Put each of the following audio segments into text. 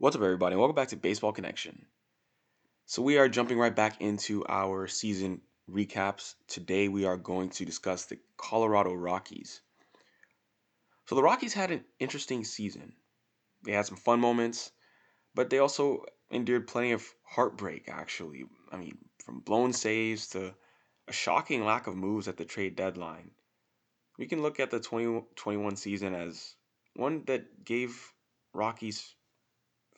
What's up, everybody? Welcome back to Baseball Connection. So, we are jumping right back into our season recaps. Today, we are going to discuss the Colorado Rockies. So, the Rockies had an interesting season. They had some fun moments, but they also endured plenty of heartbreak, actually. I mean, from blown saves to a shocking lack of moves at the trade deadline. We can look at the 2021 season as one that gave Rockies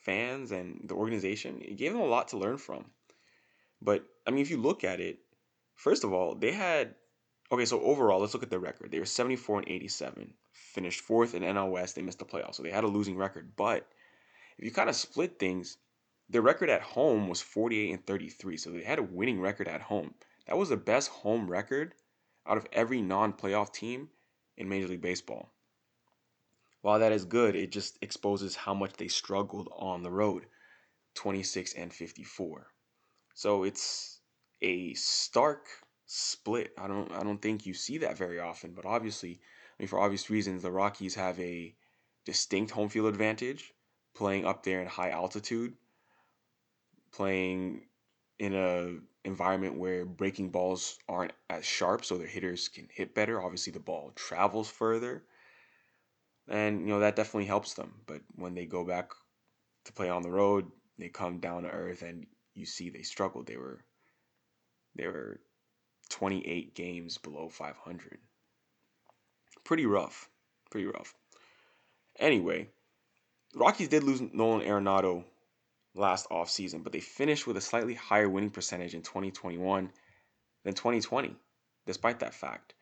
fans and the organization, it gave them a lot to learn from. But I mean, if you look at it, first of all, they had okay. So overall, let's look at their record. They were seventy four and eighty seven, finished fourth in NL West. They missed the playoffs, so they had a losing record. But if you kind of split things, their record at home was forty eight and thirty three, so they had a winning record at home. That was the best home record out of every non playoff team in Major League Baseball. While that is good, it just exposes how much they struggled on the road 26 and 54. So it's a stark split. I don't I don't think you see that very often, but obviously, I mean for obvious reasons, the Rockies have a distinct home field advantage playing up there in high altitude, playing in a environment where breaking balls aren't as sharp so their hitters can hit better. Obviously the ball travels further and you know that definitely helps them. But when they go back to play on the road, they come down to earth, and you see they struggled. They were they were 28 games below 500. Pretty rough, pretty rough. Anyway, Rockies did lose Nolan Arenado last offseason, but they finished with a slightly higher winning percentage in 2021 than 2020, despite that fact.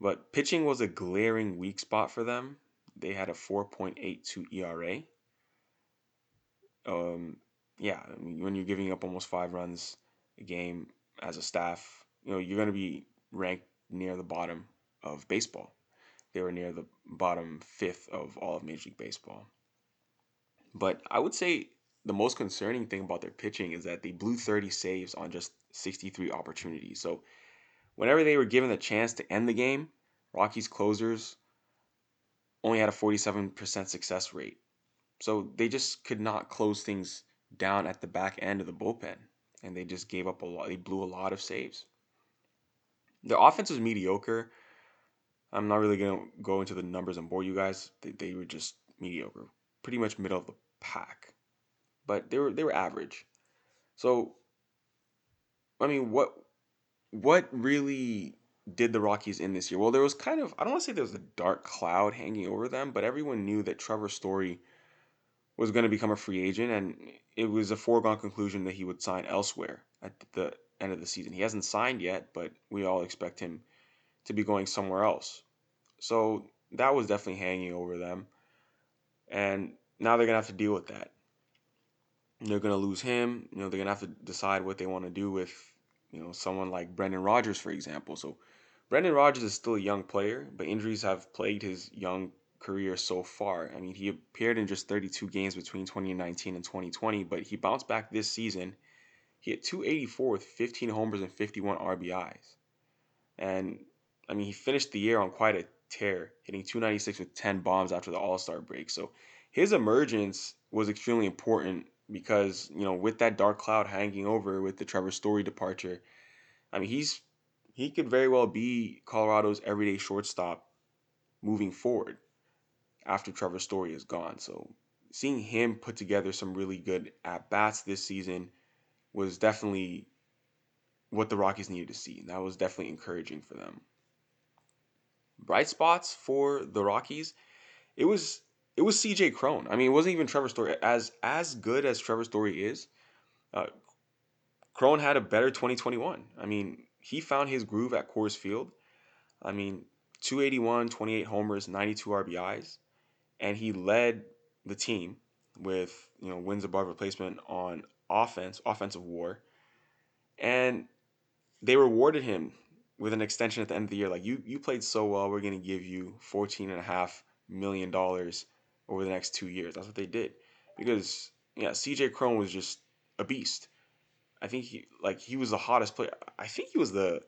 But pitching was a glaring weak spot for them. They had a 4.82 ERA. Um, yeah, I mean, when you're giving up almost five runs a game as a staff, you know, you're going to be ranked near the bottom of baseball. They were near the bottom fifth of all of Major League Baseball. But I would say the most concerning thing about their pitching is that they blew 30 saves on just 63 opportunities. So whenever they were given the chance to end the game, Rockies closers only had a 47% success rate. So they just could not close things down at the back end of the bullpen. And they just gave up a lot. They blew a lot of saves. The offense was mediocre. I'm not really going to go into the numbers and bore you guys. They, they were just mediocre, pretty much middle of the pack. But they were they were average. So I mean, what what really did the Rockies in this year? Well, there was kind of I don't want to say there was a dark cloud hanging over them, but everyone knew that Trevor Story was going to become a free agent, and it was a foregone conclusion that he would sign elsewhere at the end of the season. He hasn't signed yet, but we all expect him to be going somewhere else. So that was definitely hanging over them, and now they're gonna have to deal with that. They're gonna lose him. You know, they're gonna have to decide what they want to do with you know someone like Brendan Rodgers, for example. So Brendan Rodgers is still a young player, but injuries have plagued his young career so far. I mean, he appeared in just 32 games between 2019 and 2020, but he bounced back this season. He hit 284 with 15 homers and 51 RBIs. And I mean, he finished the year on quite a tear, hitting 296 with 10 bombs after the All Star break. So his emergence was extremely important because, you know, with that dark cloud hanging over with the Trevor Story departure, I mean, he's he could very well be Colorado's everyday shortstop moving forward after Trevor Story is gone. So seeing him put together some really good at bats this season was definitely what the Rockies needed to see. And that was definitely encouraging for them. Bright spots for the Rockies, it was it was CJ Cron. I mean, it wasn't even Trevor Story. As as good as Trevor Story is, uh, Cron had a better 2021. I mean, he found his groove at Coors Field. I mean, 281, 28 homers, 92 RBIs, and he led the team with you know wins above replacement on offense, offensive WAR, and they rewarded him with an extension at the end of the year. Like you, you played so well, we're gonna give you fourteen and a half million dollars over the next two years. That's what they did because yeah, CJ Cron was just a beast. I think he like he was the hottest player. I think he was the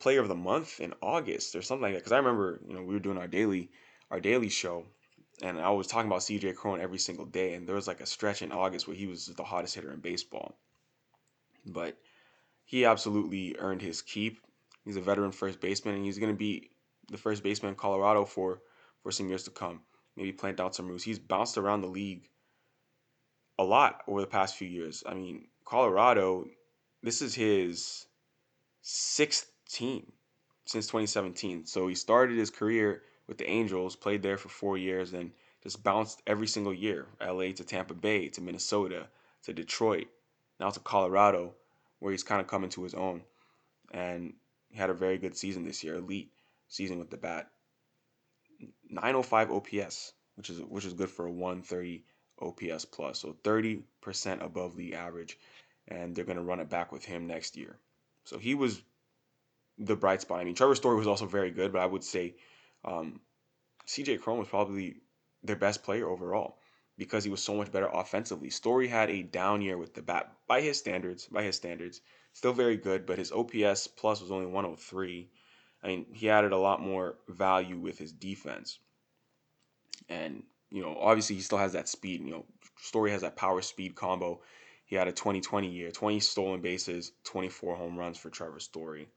player of the month in August or something like that. Because I remember, you know, we were doing our daily our daily show, and I was talking about CJ Cron every single day, and there was like a stretch in August where he was the hottest hitter in baseball. But he absolutely earned his keep. He's a veteran first baseman, and he's going to be the first baseman in Colorado for for some years to come. Maybe plant out some roots. He's bounced around the league a lot over the past few years. I mean, Colorado, this is his sixth team since 2017. So he started his career with the Angels, played there for four years, and just bounced every single year. LA to Tampa Bay to Minnesota to Detroit, now to Colorado, where he's kind of coming to his own. And he had a very good season this year, elite season with the bat. 905 OPS, which is which is good for a 130 OPS plus, so 30% above the average, and they're going to run it back with him next year. So he was the bright spot. I mean, Trevor Story was also very good, but I would say um, CJ Cron was probably their best player overall because he was so much better offensively. Story had a down year with the bat by his standards, by his standards. Still very good, but his OPS plus was only 103. I mean, he added a lot more value with his defense. And, you know, obviously he still has that speed. You know, Story has that power speed combo. He had a 2020 year, 20 stolen bases, 24 home runs for Trevor Story.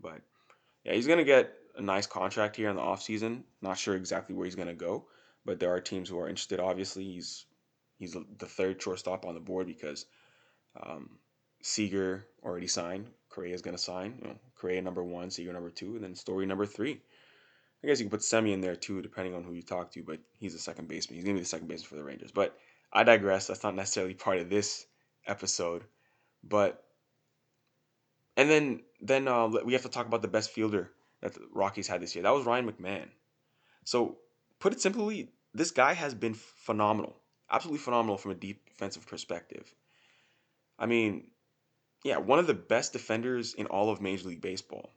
But yeah, he's going to get a nice contract here in the offseason. Not sure exactly where he's going to go, but there are teams who are interested. Obviously, he's he's the third shortstop on the board because um, Seager already signed. Correa is going to sign. You know, Correa number one, Seager number two, and then Story number three. I guess you can put Semien in there too, depending on who you talk to, but he's a second baseman. He's going to be the second baseman for the Rangers. But I digress. That's not necessarily part of this episode. But and then then uh, we have to talk about the best fielder that the Rockies had this year. That was Ryan McMahon. So put it simply, this guy has been phenomenal, absolutely phenomenal from a defensive perspective. I mean, yeah, one of the best defenders in all of Major League Baseball.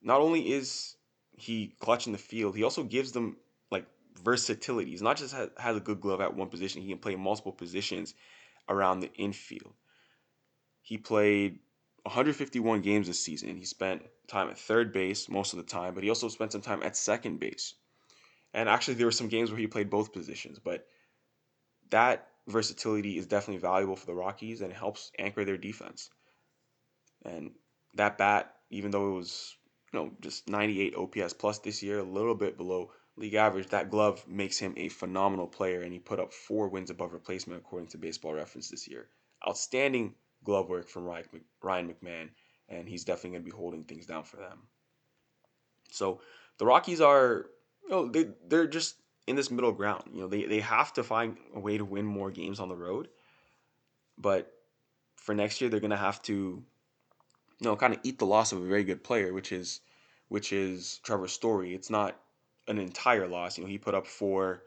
Not only is he clutch in the field, he also gives them like versatility. He's not just has, a good glove at one position; he can play multiple positions around the infield. He played 151 games this season. He spent time at third base most of the time, but he also spent some time at second base. And actually, there were some games where he played both positions, but that versatility is definitely valuable for the Rockies and it helps anchor their defense. And that bat, even though it was, you know, just 98 OPS plus this year, a little bit below league average, that glove makes him a phenomenal player, and he put up four wins above replacement according to Baseball Reference this year. Outstanding glove work from Ryan McMahon, and he's definitely going to be holding things down for them. So the Rockies are, you know, they they're just in this middle ground. You know, they they have to find a way to win more games on the road, but for next year they're going to have to, you know, kind of eat the loss of a very good player, which is which is Trevor Story. It's not an entire loss. You know, he put up four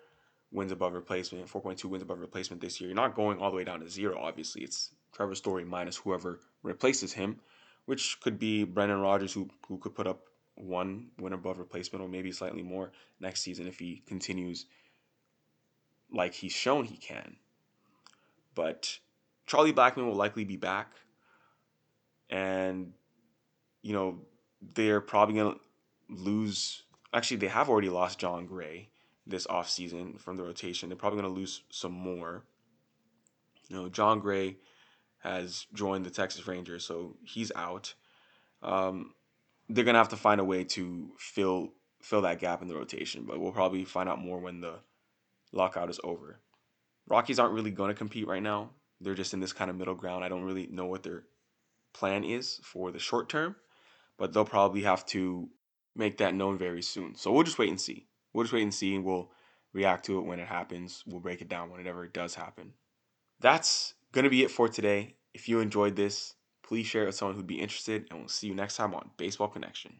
wins above replacement, 4.2 wins above replacement this year. You're not going all the way down to zero, obviously. It's Trevor Story minus whoever replaces him, which could be Brendan Rodgers, who, who could put up one win above replacement or maybe slightly more next season if he continues like he's shown he can. But Charlie Blackmon will likely be back. And, you know, they're probably going to lose. Actually, they have already lost Jon Gray this offseason from the rotation. They're probably going to lose some more. You know, Jon Gray has joined the Texas Rangers, so he's out. Um, they're gonna have to find a way to fill fill that gap in the rotation, but we'll probably find out more when the lockout is over. Rockies aren't really to compete right now. They're just in this kind of middle ground. I don't really know what their plan is for the short term, but they'll probably have to make that known very soon. So we'll just wait and see. We'll just wait and see, and we'll react to it when it happens. We'll break it down whenever it does happen. That's to be it for today. If you enjoyed this, please share it with someone who'd be interested, and we'll see you next time on Baseball Connection.